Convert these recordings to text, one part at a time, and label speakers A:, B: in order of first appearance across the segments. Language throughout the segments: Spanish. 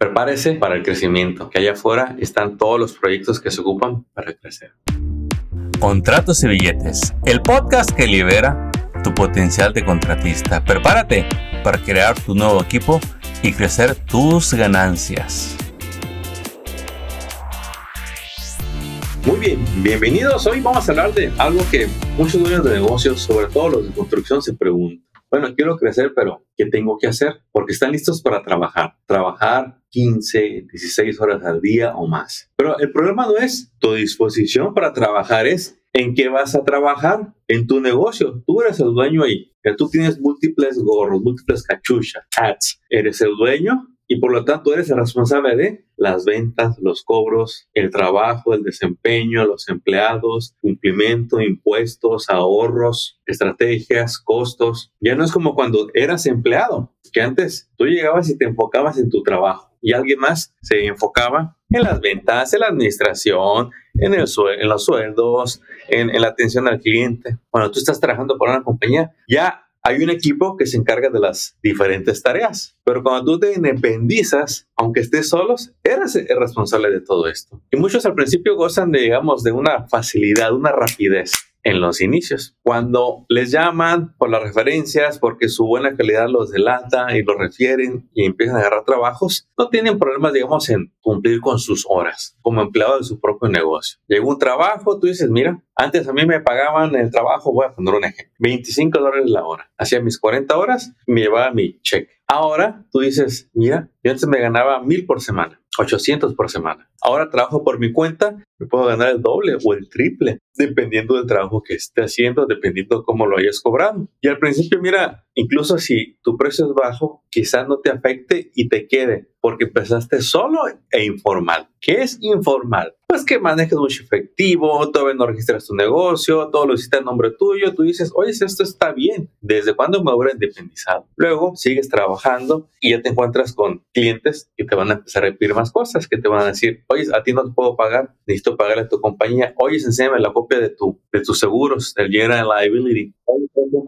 A: Prepárese para el crecimiento, que allá afuera están todos los proyectos que se ocupan para crecer.
B: Contratos y billetes, el podcast que libera tu potencial de contratista. Prepárate para crear tu nuevo equipo y crecer tus ganancias.
A: Muy bien, bienvenidos. Hoy vamos a hablar de algo que muchos dueños de negocios, sobre todo los de construcción, se preguntan. Bueno, quiero crecer, pero ¿qué tengo que hacer? Porque están listos para trabajar. Trabajar 15, 16 horas al día o más. Pero el problema no es tu disposición para trabajar, es en qué vas a trabajar en tu negocio. Tú eres el dueño ahí. Ya tú tienes múltiples gorros, múltiples cachuchas, hats. Eres el dueño y por lo tanto eres el responsable de las ventas, los cobros, el trabajo, el desempeño, los empleados, cumplimiento, impuestos, ahorros, estrategias, costos. Ya no es como cuando eras empleado, que antes tú llegabas y te enfocabas en tu trabajo y alguien más se enfocaba en las ventas, en la administración, en, el en los sueldos, en, la atención al cliente. Cuando tú estás trabajando para una compañía, ya hay un equipo que se encarga de las diferentes tareas. Pero cuando tú te independizas, aunque estés solos, eres el responsable de todo esto. Y muchos al principio gozan, de, digamos, de una facilidad, una rapidez en los inicios. Cuando les llaman por las referencias, porque su buena calidad los delata y los refieren y empiezan a agarrar trabajos, no tienen problemas, digamos, en cumplir con sus horas como empleado de su propio negocio. Llegó un trabajo, tú dices, mira, antes a mí me pagaban el trabajo, voy a poner un ejemplo, 25 dólares la hora. Hacía mis 40 horas me llevaba mi cheque. Ahora tú dices, mira, yo antes me ganaba mil por semana, 800 por semana. Ahora trabajo por mi cuenta, me puedo ganar el doble o el triple, dependiendo del trabajo que esté haciendo, dependiendo de cómo lo hayas cobrado. Y al principio, mira, incluso si tu precio es bajo, quizás no te afecte y te quede, porque empezaste solo e informal. ¿Qué es informal? Pues que manejas mucho efectivo, todavía no registras tu negocio, todo lo hiciste en nombre tuyo, tú dices, oye, esto está bien, ¿desde cuándo me habré independizado? Luego sigues trabajando y ya te encuentras con clientes que te van a empezar a pedir más cosas, que te van a decir, oye, a ti no te puedo pagar, necesito pagarle a tu compañía, oye, enséñame la copia de, tu, de tus seguros, del General Liability, oye,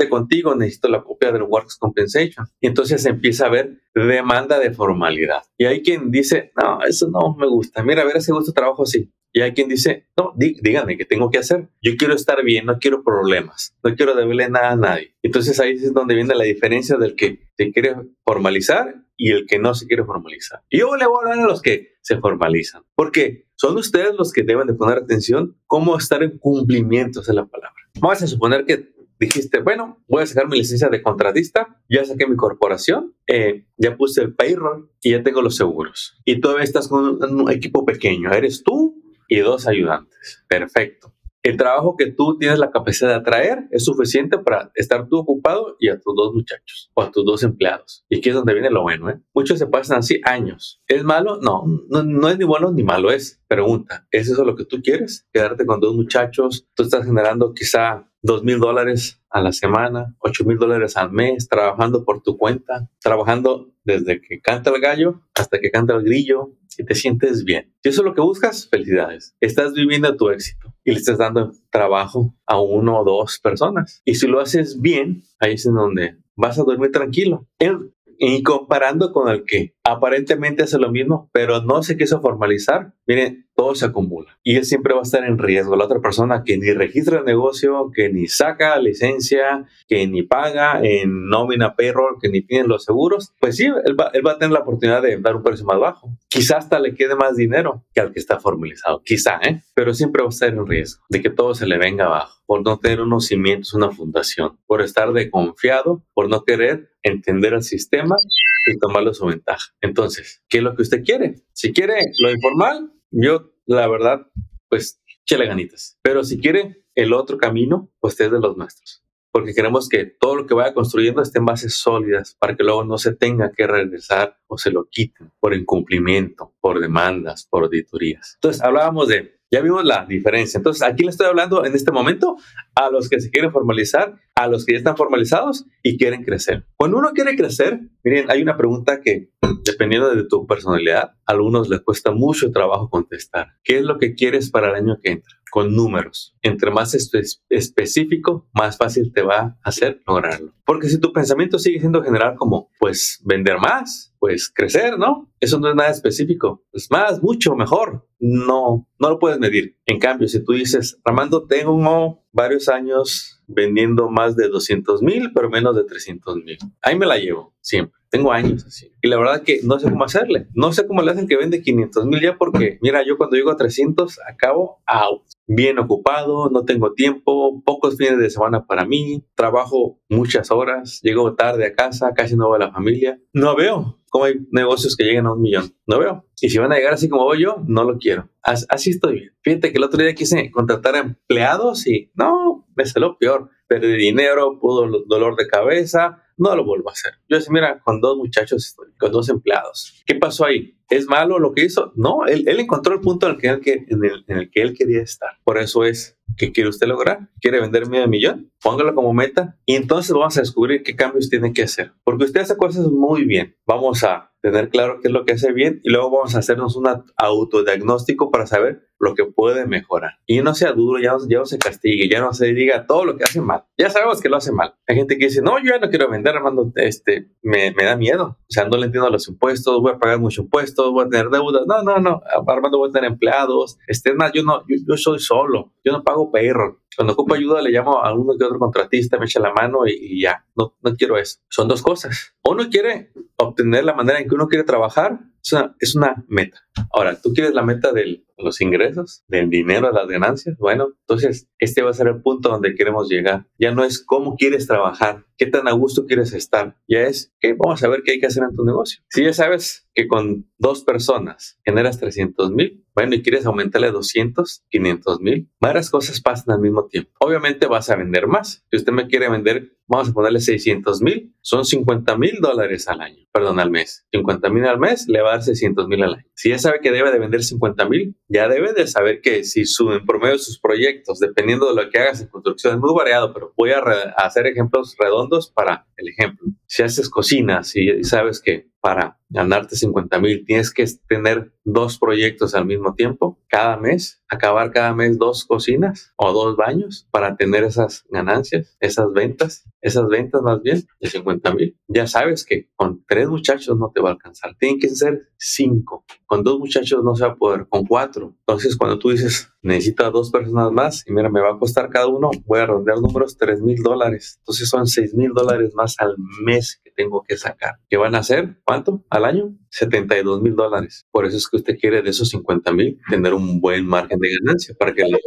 A: contigo, necesito la copia del Works Compensation. Y entonces empieza a haber demanda de formalidad. Y hay quien dice, no, eso no me gusta. Mira, a ver, ese gusto trabajo así. Y hay quien dice, no, díganme qué tengo que hacer. Yo quiero estar bien, no quiero problemas, no quiero deberle nada a nadie. Entonces ahí es donde viene la diferencia del que se quiere formalizar y el que no se quiere formalizar. Y yo le voy a hablar a los que se formalizan, porque son ustedes los que deben de poner atención cómo estar en cumplimiento, esa es la palabra. Vamos a suponer que dijiste, bueno, voy a sacar mi licencia de contratista, ya saqué mi corporación, eh, ya puse el payroll y ya tengo los seguros. Y todavía estás con un equipo pequeño, eres tú y dos ayudantes. Perfecto. El trabajo que tú tienes la capacidad de atraer es suficiente para estar tú ocupado y a tus dos muchachos o a tus dos empleados. Y aquí es donde viene lo bueno, ¿eh? Muchos se pasan así años. ¿Es malo? No, no, no es ni bueno ni malo, es pregunta. ¿Es eso lo que tú quieres? Quedarte con dos muchachos, tú estás generando quizá dos mil dólares a la semana, ocho mil dólares al mes, trabajando por tu cuenta, trabajando desde que canta el gallo hasta que canta el grillo y te sientes bien. Si eso es lo que buscas, felicidades. Estás viviendo tu éxito y le estás dando trabajo a uno o dos personas. Y si lo haces bien, ahí es en donde vas a dormir tranquilo. Y comparando con el que aparentemente hace lo mismo, pero no se quiso formalizar, miren, todo se acumula y él siempre va a estar en riesgo. La otra persona que ni registra el negocio, que ni saca licencia, que ni paga en nómina payroll, que ni tiene los seguros, pues sí, él va, él va a tener la oportunidad de dar un precio más bajo. Quizás hasta le quede más dinero que al que está formalizado, quizá, ¿eh? Pero siempre va a estar en riesgo de que todo se le venga abajo por no tener unos cimientos, una fundación, por estar desconfiado, por no querer entender el sistema y tomarlo su ventaja. Entonces, ¿qué es lo que usted quiere? Si quiere lo informal, yo, la verdad, pues, chele ganitas. Pero si quiere el otro camino, pues es de los nuestros. Porque queremos que todo lo que vaya construyendo esté en bases sólidas para que luego no se tenga que regresar o se lo quiten por incumplimiento, por demandas, por auditorías. Entonces, hablábamos de ya vimos la diferencia. Entonces, aquí le estoy hablando en este momento a los que se quieren formalizar a los que ya están formalizados y quieren crecer. Cuando uno quiere crecer, miren, hay una pregunta que dependiendo de tu personalidad, a algunos les cuesta mucho trabajo contestar. ¿Qué es lo que quieres para el año que entra? Con números. Entre más específico, más fácil te va a hacer lograrlo. Porque si tu pensamiento sigue siendo general como, pues, vender más, pues, crecer, ¿no? Eso no es nada específico. Es más, mucho mejor. No, no lo puedes medir. En cambio, si tú dices, Armando, tengo varios años vendiendo más de 200 mil, pero menos de 300 mil. Ahí me la llevo, siempre. Tengo años así. Y la verdad que no sé cómo hacerle. No sé cómo le hacen que vende 500 mil ya porque, mira, yo cuando llego a 300 acabo out. Bien ocupado, no tengo tiempo, pocos fines de semana para mí, trabajo muchas horas, llego tarde a casa, casi no veo a la familia. No veo cómo hay negocios que lleguen a un millón. No veo. Y si van a llegar así como voy yo, no lo quiero. Así estoy. Fíjate que el otro día quise contratar a empleados y no, me salió peor. Perdí dinero, pudo dolor de cabeza, no lo vuelvo a hacer. Yo decía, mira, con dos muchachos estoy, con dos empleados. ¿Qué pasó ahí? ¿Es malo lo que hizo? No, él, encontró el punto en el, que, en, el, que él quería estar. Por eso es ¿Qué quiere usted lograr? ¿Quiere vender medio millón? Póngalo como meta y entonces vamos a descubrir qué cambios tiene que hacer. Porque usted hace cosas muy bien. Vamos a tener claro qué es lo que hace bien y luego vamos a hacernos un autodiagnóstico para saber lo que puede mejorar. Y no sea duro, ya no, se castigue, ya no se diga todo lo que hace mal. Ya sabemos que lo hace mal. Hay gente que dice, no, yo ya no quiero vender, Armando, este, me, me da miedo. O sea, no le entiendo los impuestos, voy a pagar muchos impuestos, voy a tener deudas. No, no, no, Armando, voy a tener empleados. Este, más, yo no, yo, yo soy solo, yo no pago perro. Cuando ocupo ayuda le llamo a uno que otro contratista, me echa la mano y, ya, no, no quiero eso. Son dos cosas. Uno quiere obtener la manera en que uno quiere trabajar, es una, es una meta. Ahora, tú quieres la meta de los ingresos, del dinero, de las ganancias. Bueno, entonces este va a ser el punto donde queremos llegar. Ya no es cómo quieres trabajar, qué tan a gusto quieres estar. Ya es, que vamos a ver qué hay que hacer en tu negocio. Si ya sabes que con dos personas generas 300 mil, bueno, y quieres aumentarle 200, 500 mil, varias cosas pasan al mismo tiempo. Obviamente vas a vender más. Si usted me quiere vender, vamos a ponerle 600 mil, son 50 mil dólares al año, perdón, al mes. 50 mil al mes le va a dar 600 mil al año. Si ya sabe que debe de vender 50 mil, ya debe de saber que si su, en promedio de sus proyectos, dependiendo de lo que hagas en construcción, es muy variado, pero voy a, hacer ejemplos redondos para el ejemplo. Si haces cocinas y sabes que para ganarte 50 mil, tienes que tener dos proyectos al mismo tiempo cada mes, acabar cada mes dos cocinas o dos baños para tener esas ganancias, esas ventas, esas ventas más bien de 50 mil. Ya sabes que con tres muchachos no te va a alcanzar, tienen que ser cinco. Con dos muchachos no se va a poder, con cuatro. Entonces, cuando tú dices, necesito dos personas más, y mira, me va a costar cada uno, voy a rondear números, tres mil dólares. Entonces, son seis mil dólares más al mes que tengo que sacar. ¿Qué van a hacer? ¿Cuánto? ¿Al año? 72 mil dólares. Por eso es que usted quiere de esos 50 mil tener un buen margen de ganancia para que le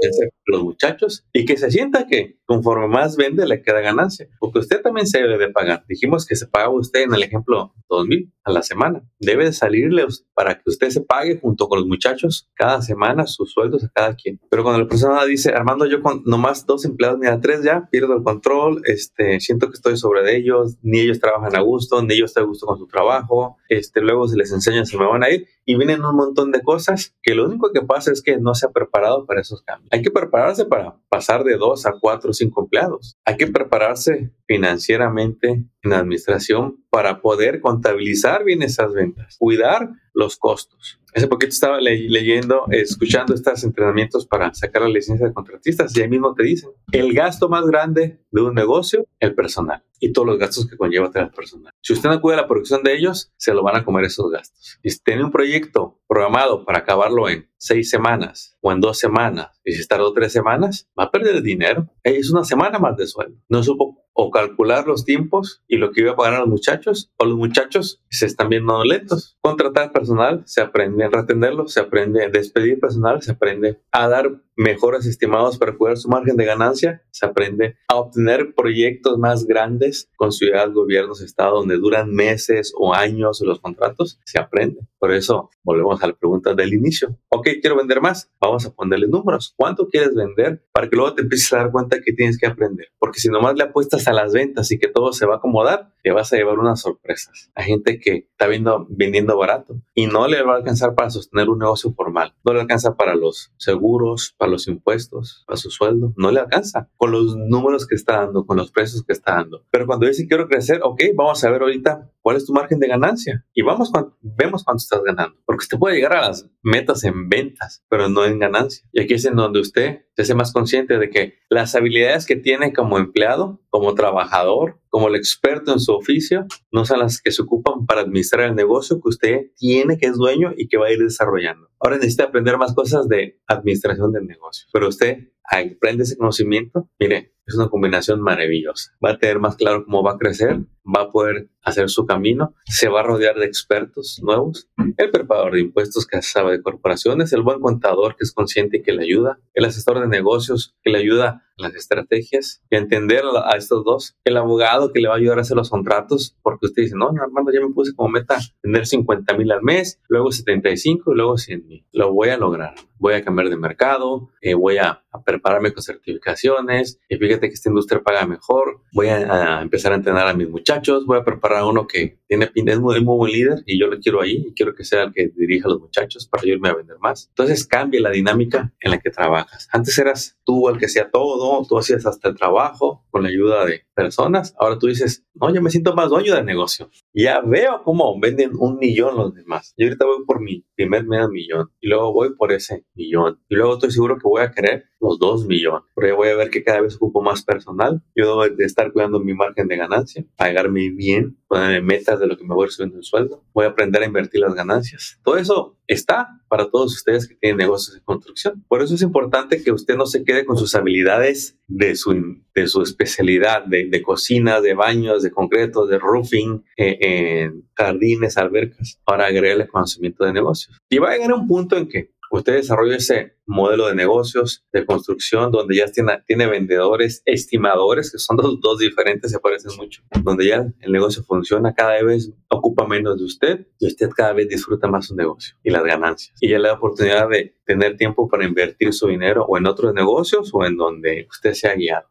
A: los muchachos y que se sienta que conforme más vende le queda ganancia. Porque usted también se debe de pagar. Dijimos que se paga usted en el ejemplo 2 mil a la semana. Debe de salirle para que usted se pague junto con los muchachos cada semana sus sueldos a cada quien. Pero cuando la persona dice, Armando, yo con nomás dos empleados, ni a tres ya, pierdo el control, este, siento que estoy sobre de ellos, ni ellos trabajan a gusto, ni ellos están a gusto con su trabajo, este, luego se les enseña, se me van a ir, y vienen un montón de cosas que lo único que pasa es que no se ha preparado para esos cambios. Hay que prepararse para pasar de dos a cuatro o cinco empleados. Hay que prepararse financieramente en la administración para poder contabilizar bien esas ventas, cuidar los costos. Hace poquito estaba leyendo, escuchando estos entrenamientos para sacar la licencia de contratistas y ahí mismo te dicen, el gasto más grande de un negocio, el personal y todos los gastos que conlleva tener personal. Si usted no cuida la producción de ellos, se lo van a comer esos gastos. Y si tiene un proyecto programado para acabarlo en seis semanas o en dos semanas, y si tardó tres semanas, va a perder dinero. Es una semana más de sueldo. No supo o calcular los tiempos y lo que iba a pagar a los muchachos, o los muchachos se están viendo lentos. Contratar personal, se aprende a retenerlo, se aprende a despedir personal, se aprende a dar mejores estimados para cuidar su margen de ganancia, se aprende a obtener proyectos más grandes con ciudades, gobiernos, estados, donde duran meses o años los contratos, se aprende. Por eso volvemos a la pregunta del inicio. Ok, quiero vender más. Vamos a ponerle números. ¿Cuánto quieres vender? Para que luego te empieces a dar cuenta que tienes que aprender. Porque si nomás le apuestas a las ventas y que todo se va a acomodar, te vas a llevar unas sorpresas. Hay gente que está viendo, vendiendo barato y no le va a alcanzar para sostener un negocio formal. No le alcanza para los seguros, para los impuestos, para su sueldo. No le alcanza con los números que está dando, con los precios que está dando. Pero cuando dice quiero crecer, ok, vamos a ver ahorita cuál es tu margen de ganancia y vamos, vemos cuánto estás ganando. Porque usted puede llegar a las metas en ventas, pero no en ganancia. Y aquí es en donde usted se hace más consciente de que las habilidades que tiene como empleado, como trabajador, como el experto en su oficio, no son las que se ocupan para administrar el negocio que usted tiene, que es dueño y que va a ir desarrollando. Ahora necesita aprender más cosas de administración del negocio, pero usted aprende ese conocimiento, mire, es una combinación maravillosa. Va a tener más claro cómo va a crecer, va a poder hacer su camino, se va a rodear de expertos nuevos, el preparador de impuestos que sabe de corporaciones, el buen contador que es consciente y que le ayuda, el asesor de negocios que le ayuda las estrategias y entender a estos dos. El abogado que le va a ayudar a hacer los contratos, porque usted dice, no, Armando, ya me puse como meta tener 50 mil al mes, luego 75 y luego 100 mil. Lo voy a lograr. Voy a cambiar de mercado, eh, voy a, prepararme con certificaciones, y fíjate que esta industria paga mejor, voy a, empezar a entrenar a mis muchachos, voy a preparar a uno que tiene es muy, muy buen líder y yo lo quiero ahí y quiero que sea el que dirija a los muchachos para ayudarme a vender más. Entonces cambia la dinámica en la que trabajas. Antes eras tú el que hacía todo, tú hacías hasta el trabajo con la ayuda de personas. Ahora tú dices, no, yo me siento más dueño del negocio. Ya veo cómo venden un millón los demás. Yo ahorita voy por mi primer medio millón y luego voy por ese millón. Y luego estoy seguro que voy a querer los dos millones. Porque voy a ver que cada vez ocupo más personal. Yo debo de estar cuidando mi margen de ganancia, pagarme bien, ponerme metas de lo que me voy subiendo el sueldo. Voy a aprender a invertir las ganancias. Todo eso está para todos ustedes que tienen negocios de construcción. Por eso es importante que usted no se quede con sus habilidades de su, de su especialidad, de, de cocina, de baños, de concreto, de roofing, eh, en jardines, albercas, para agregarle conocimiento de negocios. Y va a llegar a un punto en que usted desarrolla ese modelo de negocios, de construcción, donde ya tiene, tiene vendedores, estimadores, que son dos, dos diferentes, se parecen mucho, donde ya el negocio funciona, cada vez ocupa menos de usted y usted cada vez disfruta más su negocio y las ganancias. Y ya le da oportunidad de tener tiempo para invertir su dinero o en otros negocios o en donde usted sea guiado.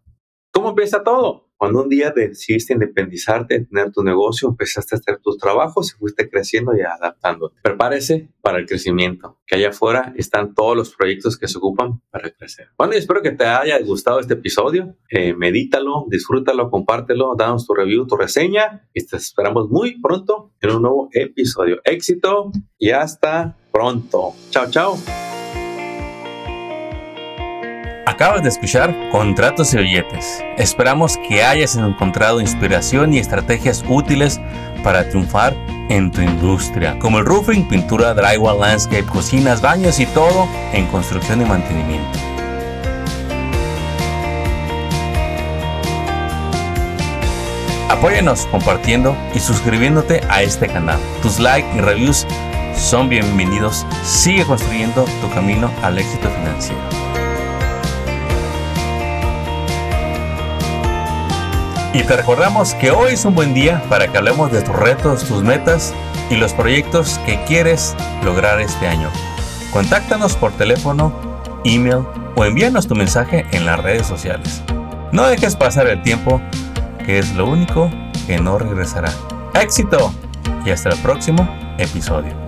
A: ¿Cómo empieza todo? Cuando un día decidiste independizarte, tener tu negocio, empezaste a hacer tus trabajos y fuiste creciendo y adaptándote. Prepárese para el crecimiento, que allá afuera están todos los proyectos que se ocupan para crecer. Bueno, y espero que te haya gustado este episodio. Eh, medítalo, disfrútalo, compártelo, danos tu review, tu reseña y te esperamos muy pronto en un nuevo episodio. Éxito y hasta pronto. Chao, chao.
B: Acabas de escuchar Contratos y Billetes. Esperamos que hayas encontrado inspiración y estrategias útiles para triunfar en tu industria, como el roofing, pintura, drywall, landscape, cocinas, baños y todo en construcción y mantenimiento. Apóyanos compartiendo y suscribiéndote a este canal. Tus likes y reviews son bienvenidos. Sigue construyendo tu camino al éxito financiero. Y te recordamos que hoy es un buen día para que hablemos de tus retos, tus metas y los proyectos que quieres lograr este año. Contáctanos por teléfono, email o envíanos tu mensaje en las redes sociales. No dejes pasar el tiempo, que es lo único que no regresará. ¡Éxito! Y hasta el próximo episodio.